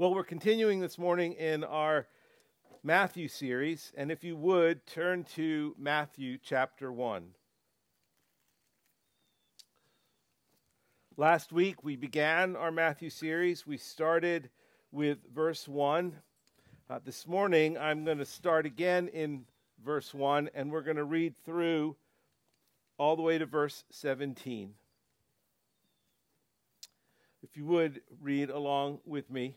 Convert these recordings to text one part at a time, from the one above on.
Well, we're continuing this morning in our Matthew series, and if you would turn to Matthew chapter 1. Last week we began our Matthew series. We started with verse 1. Uh, this morning I'm going to start again in verse 1, and we're going to read through all the way to verse 17. If you would read along with me.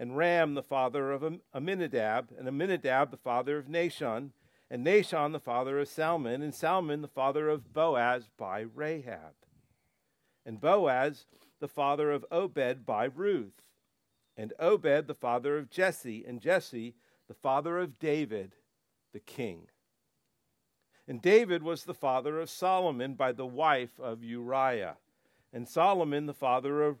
and Ram the father of Amminadab, and Amminadab the father of Nahshon, and Nahshon the father of Salmon, and Salmon the father of Boaz by Rahab, and Boaz the father of Obed by Ruth, and Obed the father of Jesse, and Jesse the father of David the king. And David was the father of Solomon by the wife of Uriah, and Solomon the father of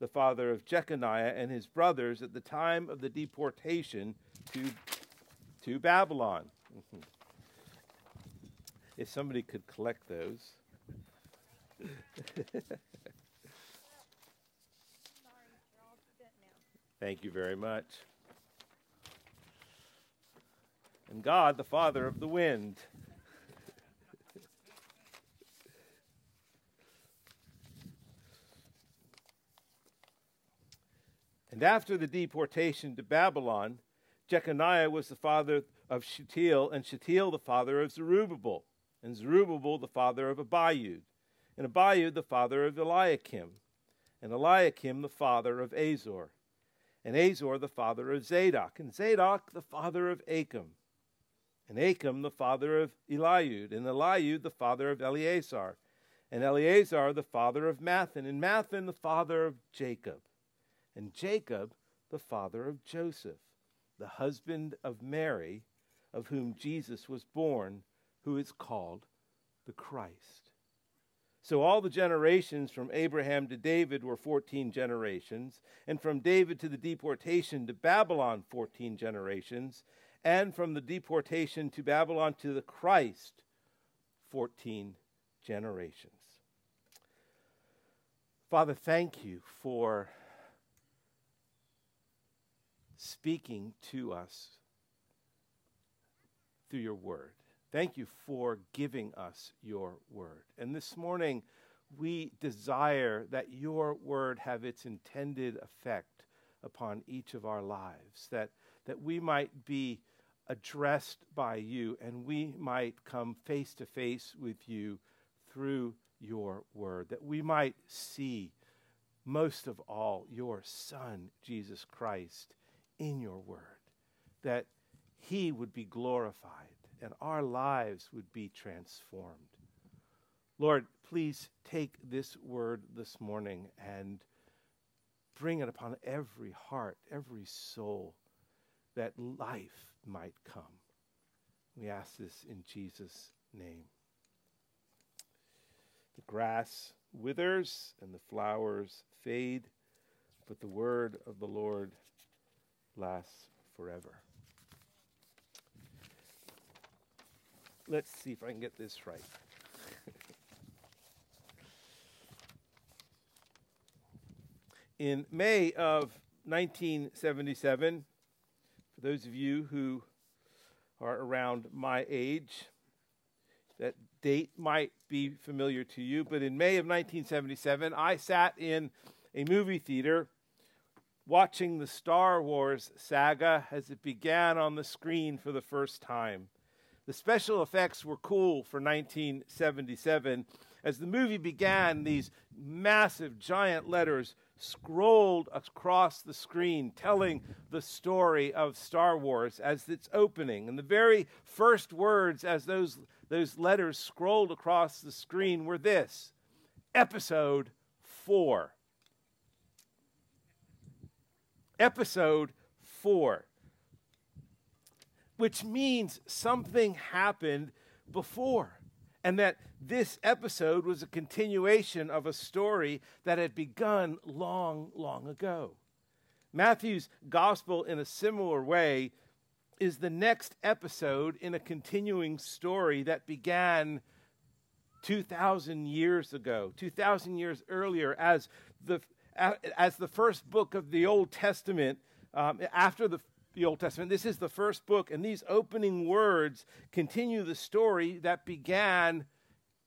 the father of Jeconiah and his brothers at the time of the deportation to, to Babylon. If somebody could collect those. Thank you very much. And God, the Father of the wind. And after the deportation to Babylon, Jeconiah was the father of Shealtiel, and Shealtiel the father of Zerubbabel, and Zerubbabel the father of Abiud, and Abiud the father of Eliakim, and Eliakim the father of Azor, and Azor the father of Zadok, and Zadok the father of Achim, and Achim the father of Eliud, and Eliud the father of Eleazar, and Eleazar the father of Matthan, and Matthan the father of Jacob and Jacob, the father of Joseph, the husband of Mary, of whom Jesus was born, who is called the Christ. So all the generations from Abraham to David were 14 generations, and from David to the deportation to Babylon, 14 generations, and from the deportation to Babylon to the Christ, 14 generations. Father, thank you for speaking to us through your word. Thank you for giving us your word. And this morning, we desire that your word have its intended effect upon each of our lives, that, that we might be addressed by you and we might come face to face with you through your word, that we might see most of all your Son, Jesus Christ, in your word, that he would be glorified and our lives would be transformed. Lord, please take this word this morning and bring it upon every heart, every soul, that life might come. We ask this in Jesus' name. The grass withers and the flowers fade, but the word of the Lord lasts forever. Let's see if I can get this right. In May of 1977, for those of you who are around my age, that date might be familiar to you, but in May of 1977, I sat in a movie theater watching the Star Wars saga as it began on the screen for the first time. The special effects were cool for 1977. As the movie began, these massive giant letters scrolled across the screen telling the story of Star Wars as its opening. And the very first words as those, those letters scrolled across the screen were this Episode 4. Episode 4. Which means something happened before and that this episode was a continuation of a story that had begun long, long ago. Matthew's gospel, in a similar way, is the next episode in a continuing story that began 2,000 years ago, 2,000 years earlier, as the, as the first book of the Old Testament, um, after the the Old Testament. This is the first book, and these opening words continue the story that began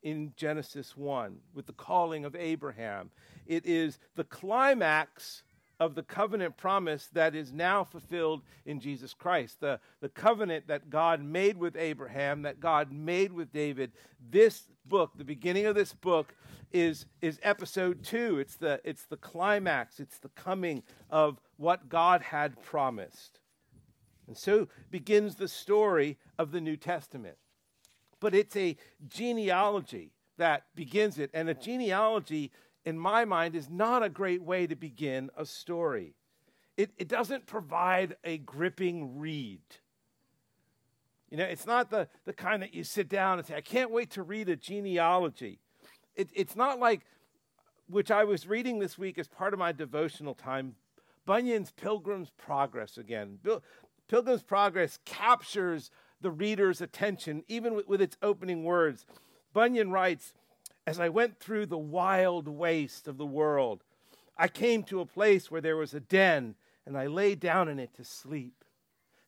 in Genesis 1 with the calling of Abraham. It is the climax of the covenant promise that is now fulfilled in Jesus Christ. The, the covenant that God made with Abraham, that God made with David. This book, the beginning of this book, is, is episode two. It's the, it's the climax, it's the coming of what God had promised. And so begins the story of the New Testament. But it's a genealogy that begins it. And a genealogy, in my mind, is not a great way to begin a story. It, it doesn't provide a gripping read. You know, it's not the, the kind that you sit down and say, I can't wait to read a genealogy. It, it's not like, which I was reading this week as part of my devotional time, Bunyan's Pilgrim's Progress again. Pilgrim's Progress captures the reader's attention, even with, with its opening words. Bunyan writes, As I went through the wild waste of the world, I came to a place where there was a den, and I lay down in it to sleep.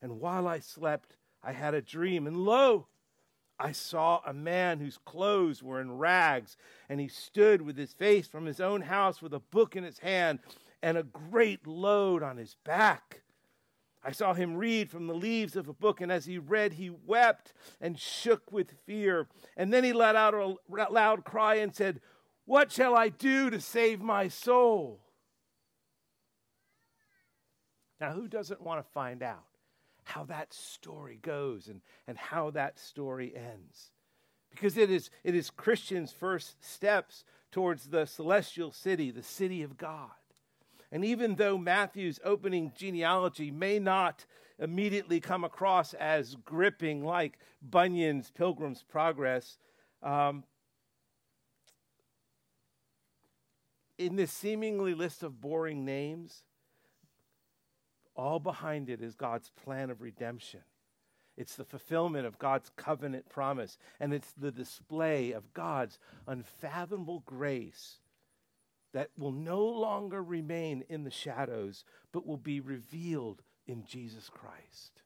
And while I slept, I had a dream, and lo, I saw a man whose clothes were in rags, and he stood with his face from his own house with a book in his hand and a great load on his back. I saw him read from the leaves of a book, and as he read, he wept and shook with fear. And then he let out a loud cry and said, What shall I do to save my soul? Now, who doesn't want to find out how that story goes and, and how that story ends? Because it is, it is Christians' first steps towards the celestial city, the city of God. And even though Matthew's opening genealogy may not immediately come across as gripping like Bunyan's Pilgrim's Progress, um, in this seemingly list of boring names, all behind it is God's plan of redemption. It's the fulfillment of God's covenant promise, and it's the display of God's unfathomable grace that will no longer remain in the shadows, but will be revealed in Jesus Christ.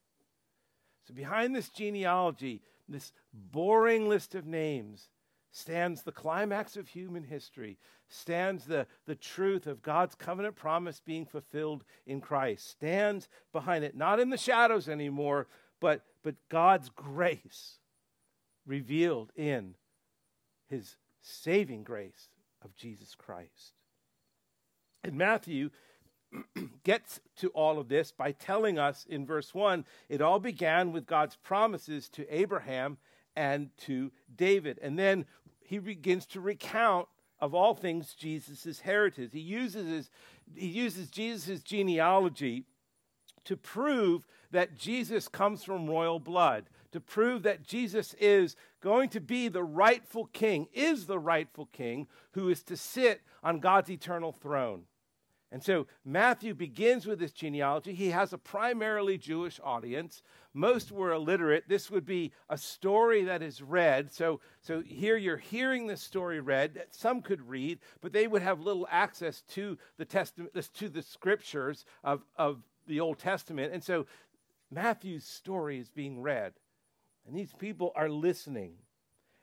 So, behind this genealogy, this boring list of names, stands the climax of human history, stands the, the truth of God's covenant promise being fulfilled in Christ, stands behind it, not in the shadows anymore, but, but God's grace revealed in his saving grace of Jesus Christ. And Matthew gets to all of this by telling us in verse 1 it all began with God's promises to Abraham and to David. And then he begins to recount of all things Jesus' heritage. He uses his, he uses Jesus' genealogy to prove that Jesus comes from royal blood, to prove that Jesus is going to be the rightful king, is the rightful king who is to sit on God's eternal throne. And so Matthew begins with this genealogy. He has a primarily Jewish audience. Most were illiterate. This would be a story that is read. So, so here you're hearing this story read. Some could read, but they would have little access to the testament, to the scriptures of, of the Old Testament. And so Matthew's story is being read. And these people are listening.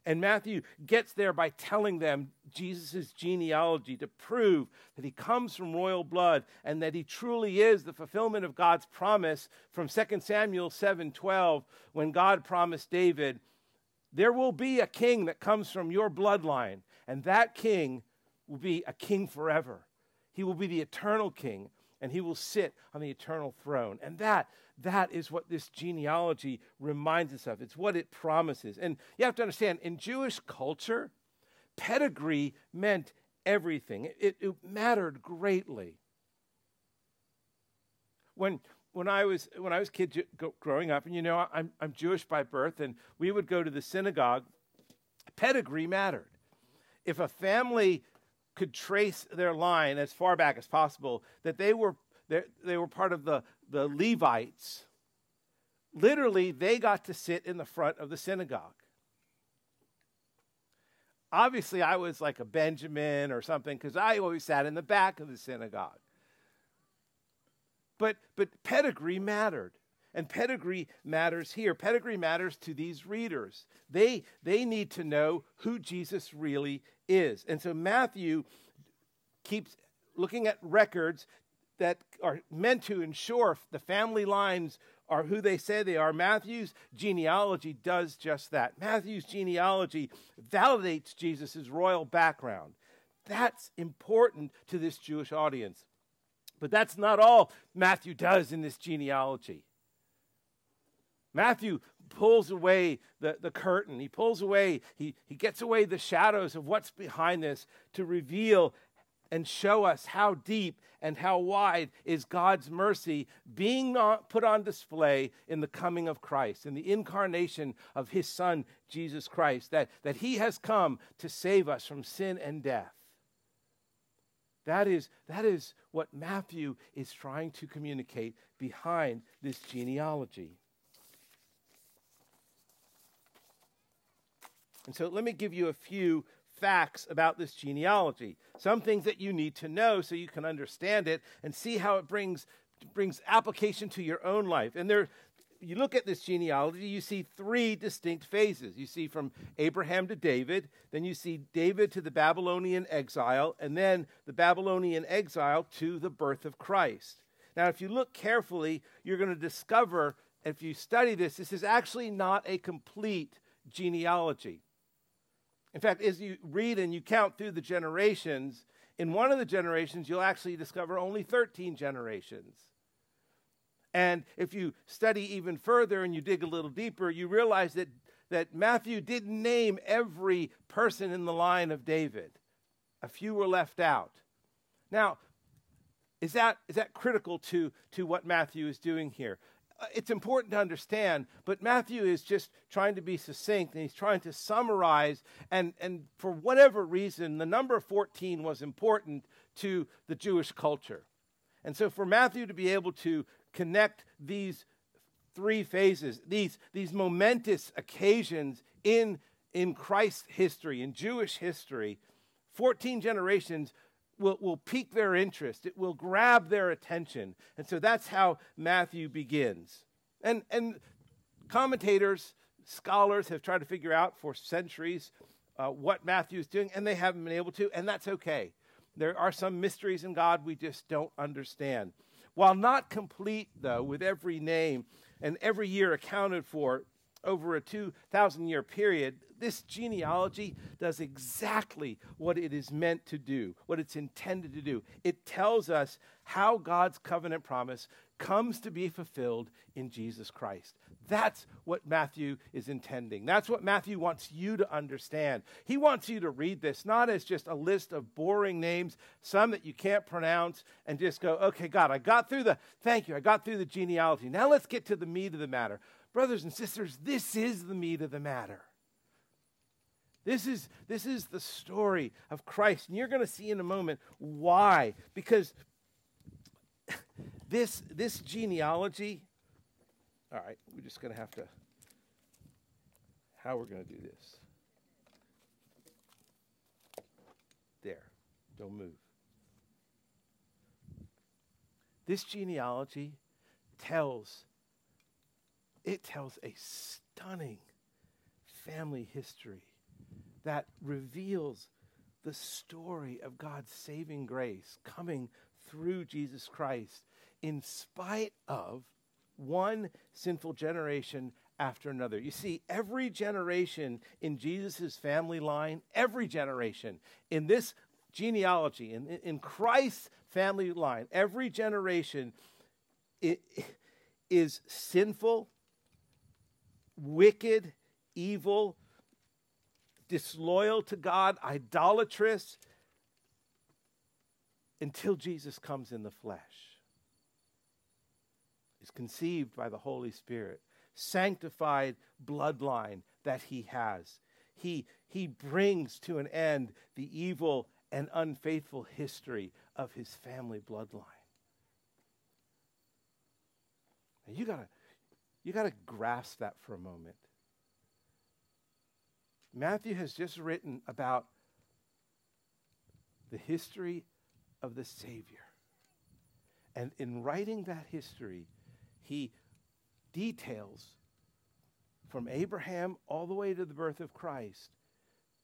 And Matthew gets there by telling them Jesus' genealogy to prove that he comes from royal blood and that he truly is the fulfillment of God's promise from 2 Samuel 7:12 when God promised David, there will be a king that comes from your bloodline and that king will be a king forever. He will be the eternal king and he will sit on the eternal throne. And that that is what this genealogy reminds us of. It's what it promises. And you have to understand, in Jewish culture, pedigree meant everything, it, it mattered greatly. When, when I was when I was kid growing up, and you know I'm I'm Jewish by birth, and we would go to the synagogue. Pedigree mattered. If a family could trace their line as far back as possible, that they were they were part of the the Levites, literally, they got to sit in the front of the synagogue. Obviously, I was like a Benjamin or something because I always sat in the back of the synagogue. But, but pedigree mattered. And pedigree matters here. Pedigree matters to these readers. They, they need to know who Jesus really is. And so Matthew keeps looking at records that are meant to ensure the family lines are who they say they are. Matthew's genealogy does just that. Matthew's genealogy validates Jesus' royal background. That's important to this Jewish audience. But that's not all Matthew does in this genealogy. Matthew pulls away the, the curtain. He pulls away, he, he gets away the shadows of what's behind this to reveal and show us how deep and how wide is God's mercy being put on display in the coming of Christ, in the incarnation of his Son, Jesus Christ, that, that he has come to save us from sin and death. That is, that is what Matthew is trying to communicate behind this genealogy. And so let me give you a few facts about this genealogy, some things that you need to know so you can understand it and see how it brings, brings application to your own life. And there, you look at this genealogy, you see three distinct phases. You see from Abraham to David, then you see David to the Babylonian exile, and then the Babylonian exile to the birth of Christ. Now, if you look carefully, you're going to discover, if you study this, this is actually not a complete genealogy. In fact, as you read and you count through the generations, in one of the generations, you'll actually discover only 13 generations. And if you study even further and you dig a little deeper, you realize that, that Matthew didn't name every person in the line of David. A few were left out. Now, is that, is that critical to, to what Matthew is doing here? Uh, it's important to understand, but Matthew is just trying to be succinct and he's trying to summarize. And, and for whatever reason, the number 14 was important to the Jewish culture. And so for Matthew to be able to connect these three phases, these, these momentous occasions in, in Christ's history, in Jewish history, 14 generations will, will pique their interest, it will grab their attention. And so that's how Matthew begins. And, and commentators, scholars have tried to figure out for centuries uh, what Matthew is doing, and they haven't been able to, and that's okay. There are some mysteries in God we just don't understand. While not complete, though, with every name and every year accounted for over a 2,000 year period, this genealogy does exactly what it is meant to do, what it's intended to do. It tells us how God's covenant promise comes to be fulfilled in Jesus Christ. That's what Matthew is intending. That's what Matthew wants you to understand. He wants you to read this not as just a list of boring names, some that you can't pronounce, and just go, okay, God, I got through the, thank you, I got through the genealogy. Now let's get to the meat of the matter. Brothers and sisters, this is the meat of the matter. This is, this is the story of Christ. And you're going to see in a moment why. Because this, this genealogy, all right, we're just going to have to, how we're going to do this. There, don't move. This genealogy tells, it tells a stunning family history that reveals the story of God's saving grace coming through Jesus Christ in spite of one sinful generation after another. You see, every generation in Jesus' family line, every generation in this genealogy, in, in Christ's family line, every generation is sinful, wicked, evil, disloyal to God, idolatrous, until Jesus comes in the flesh. Is conceived by the Holy Spirit, sanctified bloodline that he has. He, he brings to an end the evil and unfaithful history of his family bloodline. you gotta, you gotta grasp that for a moment. Matthew has just written about the history of the Savior. And in writing that history, he details from Abraham all the way to the birth of Christ,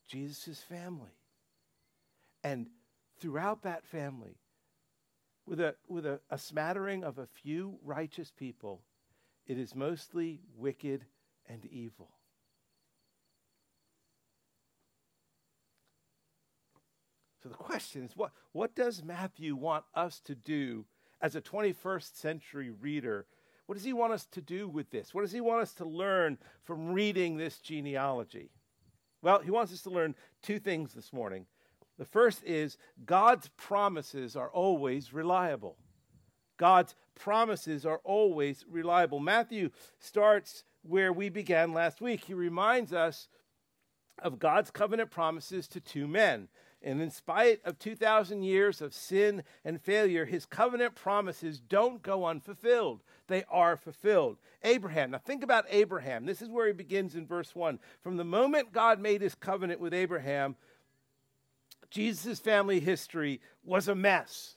Jesus' family. And throughout that family, with, a, with a, a smattering of a few righteous people, it is mostly wicked and evil. So the question is what, what does Matthew want us to do as a 21st century reader? What does he want us to do with this? What does he want us to learn from reading this genealogy? Well, he wants us to learn two things this morning. The first is God's promises are always reliable. God's promises are always reliable. Matthew starts where we began last week. He reminds us of God's covenant promises to two men. And in spite of 2,000 years of sin and failure, his covenant promises don't go unfulfilled. They are fulfilled. Abraham, now think about Abraham. This is where he begins in verse 1. From the moment God made his covenant with Abraham, Jesus' family history was a mess.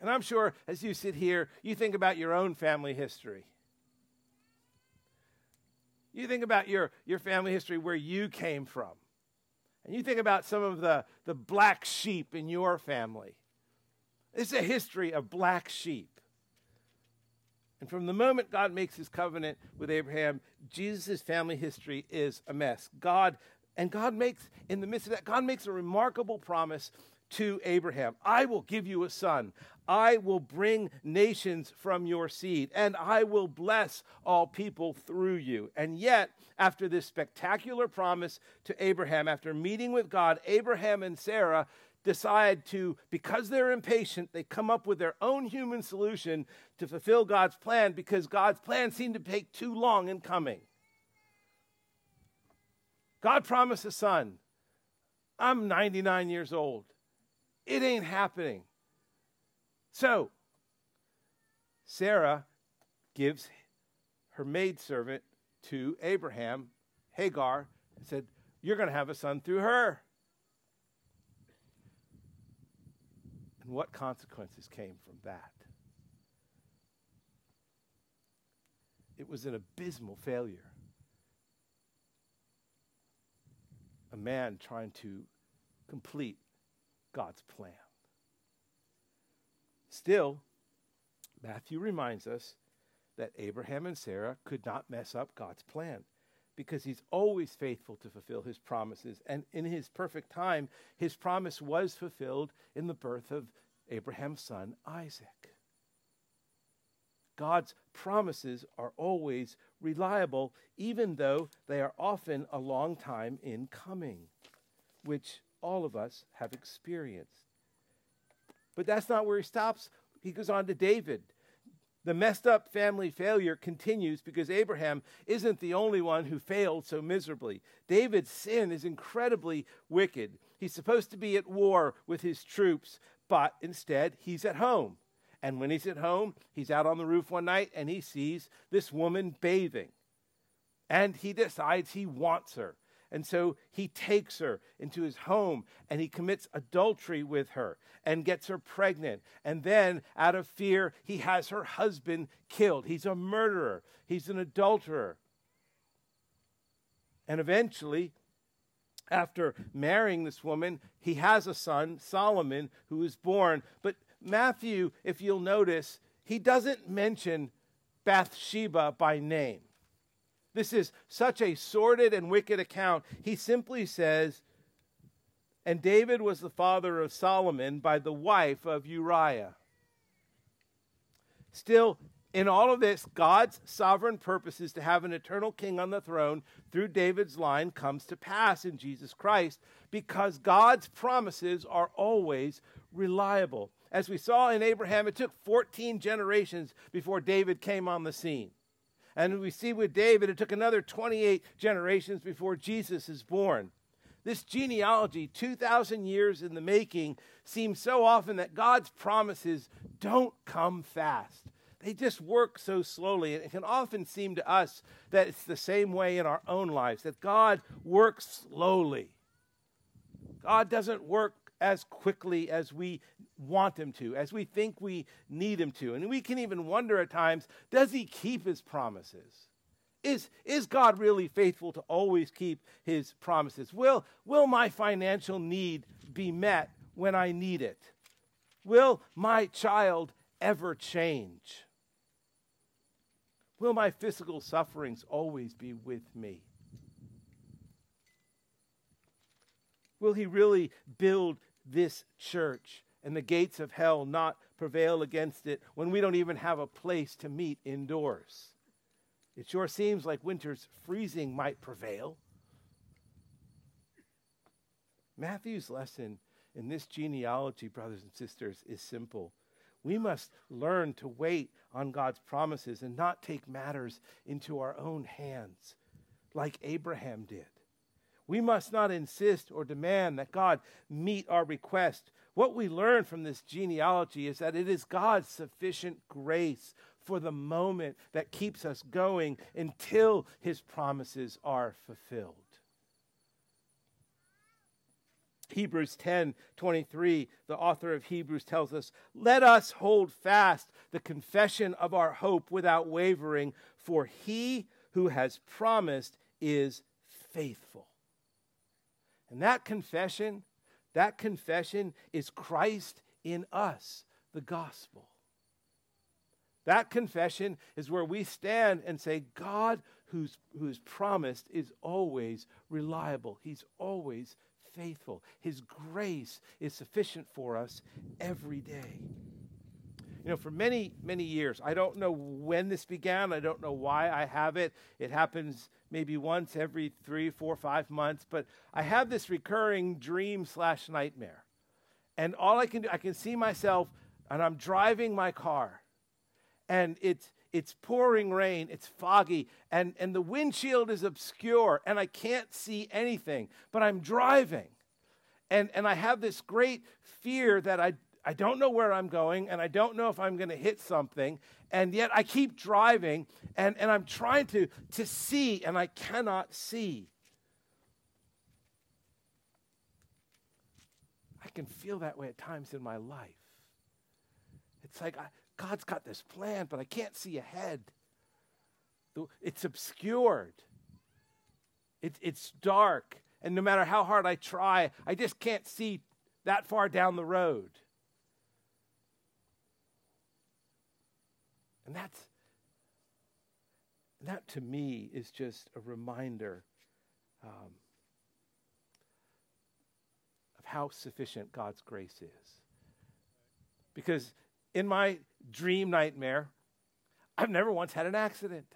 And I'm sure as you sit here, you think about your own family history. You think about your, your family history where you came from. And you think about some of the, the black sheep in your family. It's a history of black sheep. And from the moment God makes his covenant with Abraham, Jesus' family history is a mess. God, and God makes, in the midst of that, God makes a remarkable promise to Abraham I will give you a son. I will bring nations from your seed, and I will bless all people through you. And yet, after this spectacular promise to Abraham, after meeting with God, Abraham and Sarah decide to, because they're impatient, they come up with their own human solution to fulfill God's plan because God's plan seemed to take too long in coming. God promised a son. I'm 99 years old. It ain't happening. So, Sarah gives her maidservant to Abraham, Hagar, and said, You're going to have a son through her. And what consequences came from that? It was an abysmal failure. A man trying to complete God's plan. Still, Matthew reminds us that Abraham and Sarah could not mess up God's plan because he's always faithful to fulfill his promises. And in his perfect time, his promise was fulfilled in the birth of Abraham's son, Isaac. God's promises are always reliable, even though they are often a long time in coming, which all of us have experienced. But that's not where he stops. He goes on to David. The messed up family failure continues because Abraham isn't the only one who failed so miserably. David's sin is incredibly wicked. He's supposed to be at war with his troops, but instead he's at home. And when he's at home, he's out on the roof one night and he sees this woman bathing. And he decides he wants her. And so he takes her into his home and he commits adultery with her and gets her pregnant. And then, out of fear, he has her husband killed. He's a murderer, he's an adulterer. And eventually, after marrying this woman, he has a son, Solomon, who is born. But Matthew, if you'll notice, he doesn't mention Bathsheba by name. This is such a sordid and wicked account. He simply says, And David was the father of Solomon by the wife of Uriah. Still, in all of this, God's sovereign purposes to have an eternal king on the throne through David's line comes to pass in Jesus Christ because God's promises are always reliable. As we saw in Abraham, it took 14 generations before David came on the scene. And we see with David, it took another 28 generations before Jesus is born. This genealogy, 2,000 years in the making, seems so often that God's promises don't come fast. They just work so slowly. And it can often seem to us that it's the same way in our own lives, that God works slowly. God doesn't work as quickly as we want him to, as we think we need him to. And we can even wonder at times does he keep his promises? Is, is God really faithful to always keep his promises? Will, will my financial need be met when I need it? Will my child ever change? Will my physical sufferings always be with me? Will he really build this church and the gates of hell not prevail against it when we don't even have a place to meet indoors? It sure seems like winter's freezing might prevail. Matthew's lesson in this genealogy, brothers and sisters, is simple. We must learn to wait on God's promises and not take matters into our own hands like Abraham did. We must not insist or demand that God meet our request. What we learn from this genealogy is that it is God's sufficient grace for the moment that keeps us going until his promises are fulfilled. Hebrews 10 23, the author of Hebrews tells us, Let us hold fast the confession of our hope without wavering, for he who has promised is faithful. And that confession, that confession is Christ in us, the gospel. That confession is where we stand and say, God, who's, who's promised, is always reliable. He's always faithful. His grace is sufficient for us every day. You know, for many, many years, I don't know when this began. I don't know why I have it. It happens maybe once every three, four, five months. But I have this recurring dream slash nightmare. And all I can do, I can see myself, and I'm driving my car, and it's it's pouring rain, it's foggy, and, and the windshield is obscure, and I can't see anything, but I'm driving. And, and I have this great fear that I, I don't know where I'm going, and I don't know if I'm going to hit something, and yet I keep driving, and, and I'm trying to, to see, and I cannot see. I can feel that way at times in my life. It's like I, God's got this plan, but I can't see ahead. It's obscured, it, it's dark. And no matter how hard I try, I just can't see that far down the road. And that's that to me is just a reminder um, of how sufficient God's grace is. Because in my dream nightmare, I've never once had an accident.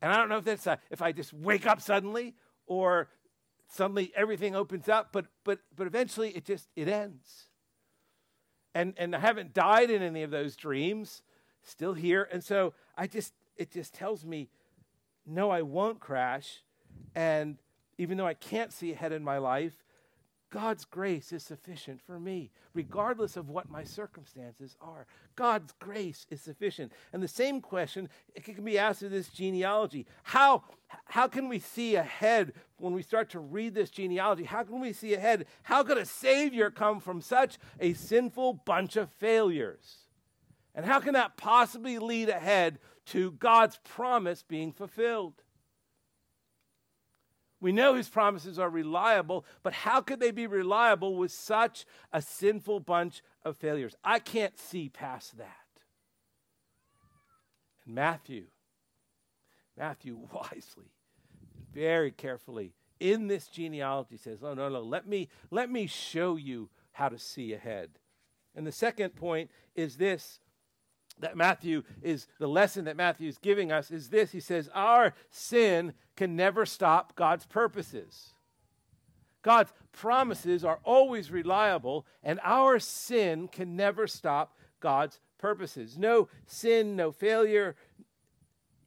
and I don't know if that's a, if I just wake up suddenly or suddenly everything opens up, but but but eventually it just it ends. And and I haven't died in any of those dreams, still here. And so I just it just tells me, no, I won't crash. And even though I can't see ahead in my life, God's grace is sufficient for me, regardless of what my circumstances are. God's grace is sufficient. And the same question can be asked of this genealogy. How, how can we see ahead when we start to read this genealogy? How can we see ahead? How could a Savior come from such a sinful bunch of failures? And how can that possibly lead ahead to God's promise being fulfilled. We know his promises are reliable, but how could they be reliable with such a sinful bunch of failures? I can't see past that. And Matthew, Matthew wisely, very carefully, in this genealogy says, Oh, no, no, let me, let me show you how to see ahead. And the second point is this that Matthew is the lesson that Matthew is giving us is this. He says, Our sin can never stop God's purposes. God's promises are always reliable, and our sin can never stop God's purposes. No sin, no failure,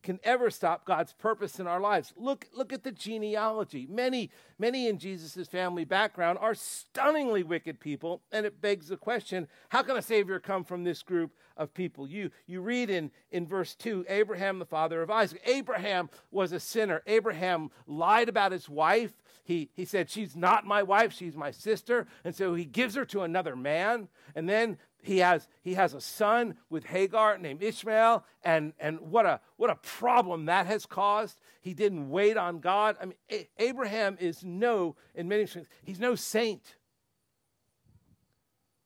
can ever stop God's purpose in our lives. Look, look at the genealogy. Many, many in Jesus' family background are stunningly wicked people, and it begs the question how can a Savior come from this group of people? You, you read in, in verse 2 Abraham, the father of Isaac. Abraham was a sinner. Abraham lied about his wife. He, he said, She's not my wife, she's my sister. And so he gives her to another man. And then he has, he has a son with Hagar named Ishmael, and, and what, a, what a problem that has caused. He didn't wait on God. I mean, A- Abraham is no, in many ways, he's no saint.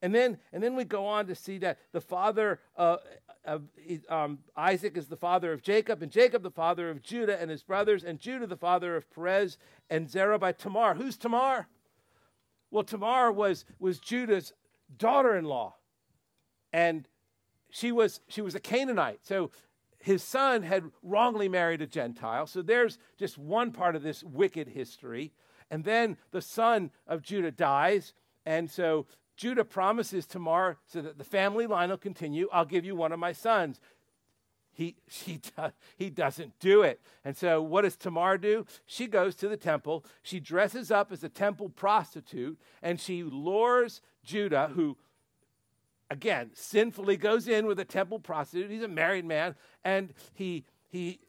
And then, and then we go on to see that the father uh, of um, Isaac is the father of Jacob, and Jacob the father of Judah and his brothers, and Judah the father of Perez and Zerah by Tamar. Who's Tamar? Well, Tamar was, was Judah's daughter in law and she was she was a Canaanite. So his son had wrongly married a Gentile. So there's just one part of this wicked history. And then the son of Judah dies, and so Judah promises Tamar so that the family line will continue. I'll give you one of my sons. He, he, he doesn't do it. And so, what does Tamar do? She goes to the temple. She dresses up as a temple prostitute, and she lures Judah, who again, sinfully goes in with a temple prostitute. He's a married man, and he he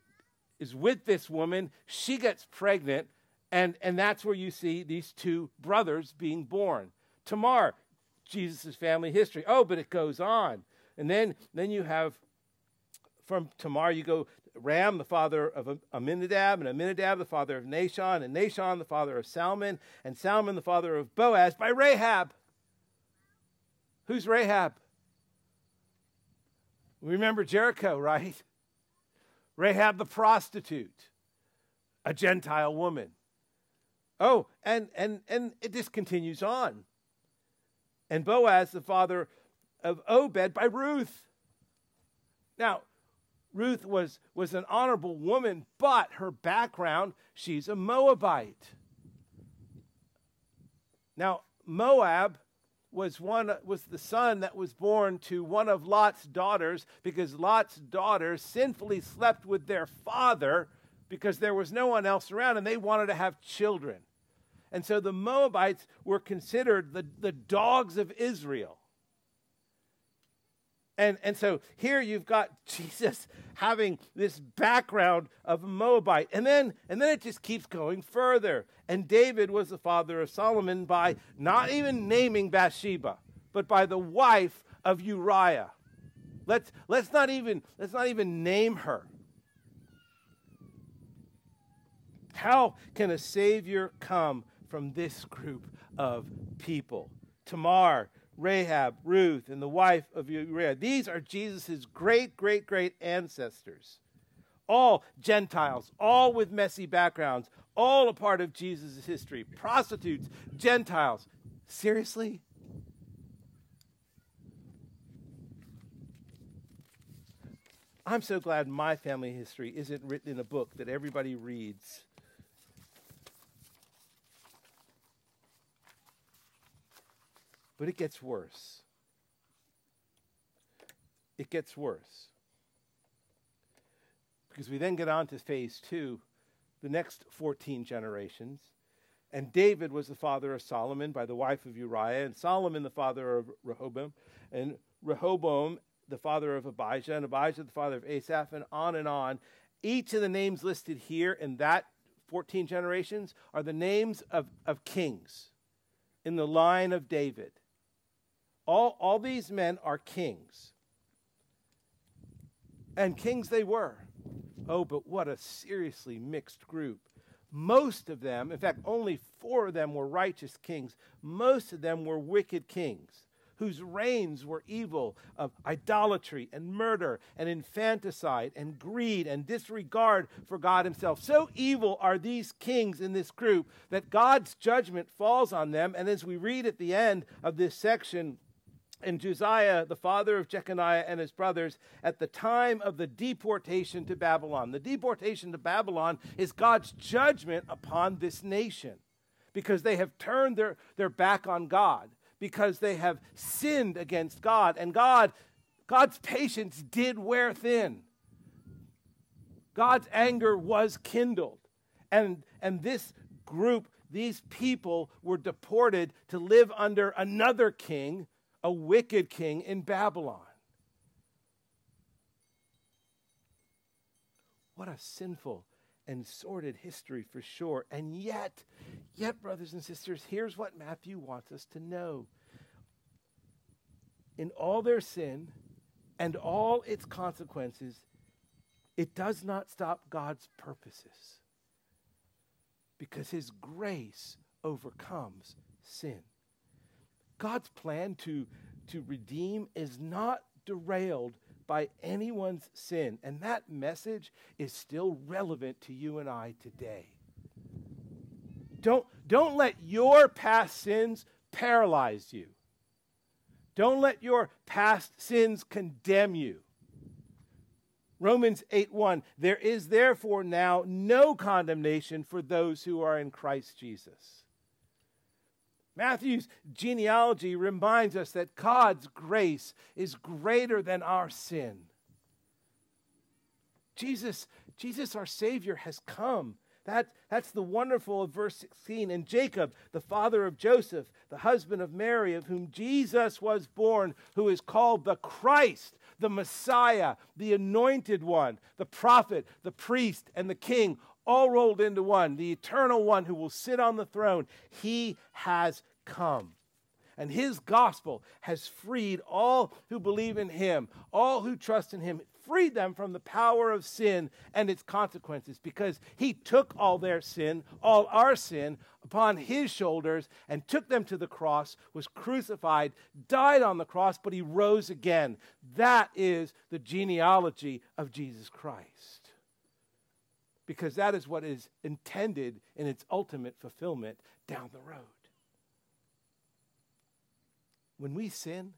is with this woman. She gets pregnant, and and that's where you see these two brothers being born. Tamar, Jesus' family history. Oh, but it goes on, and then then you have from Tamar you go Ram, the father of Amminadab, and Amminadab, the father of Nahshon, and Nahshon, the father of Salmon, and Salmon, the father of Boaz, by Rahab. Who's Rahab? Remember Jericho, right? Rahab the prostitute, a Gentile woman. Oh, and and and it just continues on. And Boaz, the father of Obed, by Ruth. Now, Ruth was, was an honorable woman, but her background, she's a Moabite. Now, Moab was one was the son that was born to one of Lot's daughters because Lot's daughters sinfully slept with their father because there was no one else around and they wanted to have children. And so the Moabites were considered the, the dogs of Israel. And, and so here you've got Jesus having this background of Moabite. And then, and then it just keeps going further. And David was the father of Solomon by not even naming Bathsheba, but by the wife of Uriah. Let's, let's, not, even, let's not even name her. How can a Savior come from this group of people? Tamar, Rahab, Ruth, and the wife of Uriah. These are Jesus' great, great, great ancestors. All Gentiles, all with messy backgrounds, all a part of Jesus' history. Prostitutes, Gentiles. Seriously? I'm so glad my family history isn't written in a book that everybody reads. But it gets worse. It gets worse. Because we then get on to phase two, the next 14 generations. And David was the father of Solomon by the wife of Uriah, and Solomon the father of Rehoboam, and Rehoboam the father of Abijah, and Abijah the father of Asaph, and on and on. Each of the names listed here in that 14 generations are the names of, of kings in the line of David. All, all these men are kings. And kings they were. Oh, but what a seriously mixed group. Most of them, in fact, only four of them were righteous kings. Most of them were wicked kings whose reigns were evil of idolatry and murder and infanticide and greed and disregard for God Himself. So evil are these kings in this group that God's judgment falls on them. And as we read at the end of this section, and Josiah, the father of Jeconiah and his brothers, at the time of the deportation to Babylon. The deportation to Babylon is God's judgment upon this nation because they have turned their, their back on God because they have sinned against God. And God, God's patience did wear thin. God's anger was kindled. And, and this group, these people, were deported to live under another king, a wicked king in Babylon. What a sinful and sordid history for sure. And yet, yet, brothers and sisters, here's what Matthew wants us to know. In all their sin and all its consequences, it does not stop God's purposes because his grace overcomes sin. God's plan to, to redeem is not derailed by anyone's sin. And that message is still relevant to you and I today. Don't, don't let your past sins paralyze you. Don't let your past sins condemn you. Romans 8 1 There is therefore now no condemnation for those who are in Christ Jesus. Matthew's genealogy reminds us that God's grace is greater than our sin. Jesus, Jesus our Savior, has come. That, that's the wonderful of verse 16. And Jacob, the father of Joseph, the husband of Mary, of whom Jesus was born, who is called the Christ, the Messiah, the anointed one, the prophet, the priest, and the king, all rolled into one, the eternal one who will sit on the throne. He has come. And his gospel has freed all who believe in him, all who trust in him, freed them from the power of sin and its consequences because he took all their sin, all our sin, upon his shoulders and took them to the cross, was crucified, died on the cross, but he rose again. That is the genealogy of Jesus Christ because that is what is intended in its ultimate fulfillment down the road. When we sin,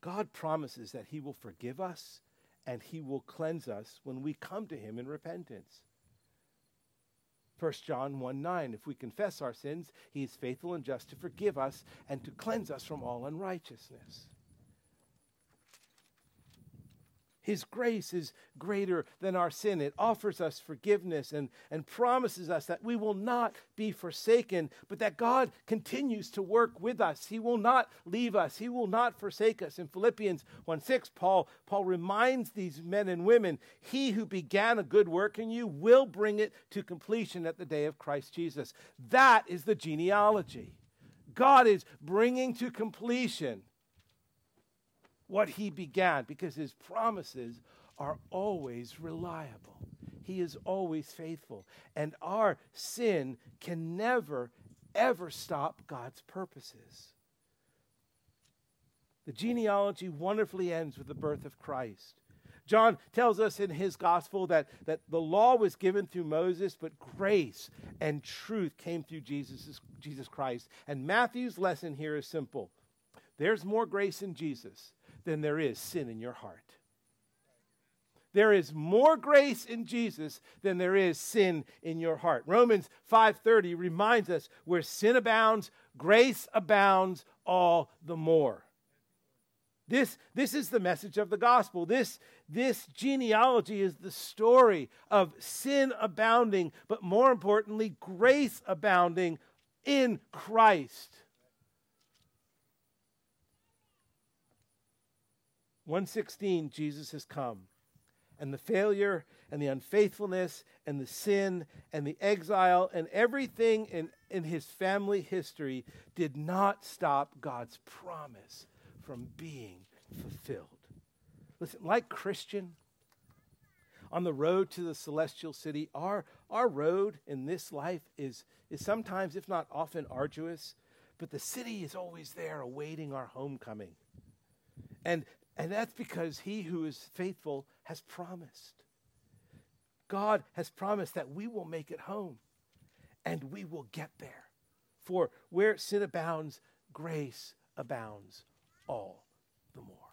God promises that He will forgive us and He will cleanse us when we come to Him in repentance. 1 John 1 9, if we confess our sins, He is faithful and just to forgive us and to cleanse us from all unrighteousness. His grace is greater than our sin. It offers us forgiveness and, and promises us that we will not be forsaken, but that God continues to work with us. He will not leave us, He will not forsake us. In Philippians 1 6, Paul, Paul reminds these men and women He who began a good work in you will bring it to completion at the day of Christ Jesus. That is the genealogy. God is bringing to completion what he began because his promises are always reliable. He is always faithful. And our sin can never, ever stop God's purposes. The genealogy wonderfully ends with the birth of Christ. John tells us in his gospel that, that the law was given through Moses, but grace and truth came through Jesus, Jesus Christ. And Matthew's lesson here is simple there's more grace in Jesus than there is sin in your heart. There is more grace in Jesus than there is sin in your heart. Romans 5:30 reminds us where sin abounds, grace abounds all the more. This, this is the message of the gospel. This, this genealogy is the story of sin abounding, but more importantly, grace abounding in Christ. 116, Jesus has come. And the failure and the unfaithfulness and the sin and the exile and everything in, in his family history did not stop God's promise from being fulfilled. Listen, like Christian, on the road to the celestial city, our, our road in this life is, is sometimes, if not often, arduous, but the city is always there awaiting our homecoming. And, and that's because he who is faithful has promised. God has promised that we will make it home and we will get there. For where sin abounds, grace abounds all the more.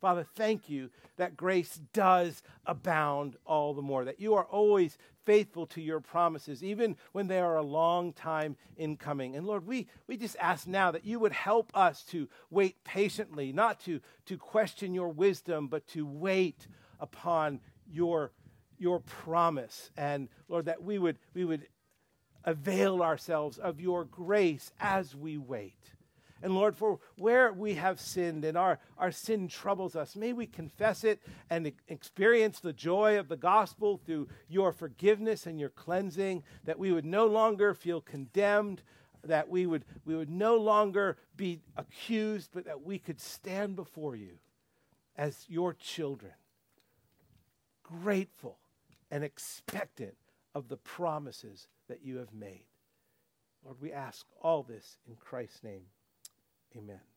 Father, thank you that grace does abound all the more, that you are always faithful to your promises, even when they are a long time in coming. And Lord, we, we just ask now that you would help us to wait patiently, not to, to question your wisdom, but to wait upon your, your promise. And Lord, that we would, we would avail ourselves of your grace as we wait. And Lord, for where we have sinned and our, our sin troubles us, may we confess it and experience the joy of the gospel through your forgiveness and your cleansing, that we would no longer feel condemned, that we would, we would no longer be accused, but that we could stand before you as your children, grateful and expectant of the promises that you have made. Lord, we ask all this in Christ's name. Amen.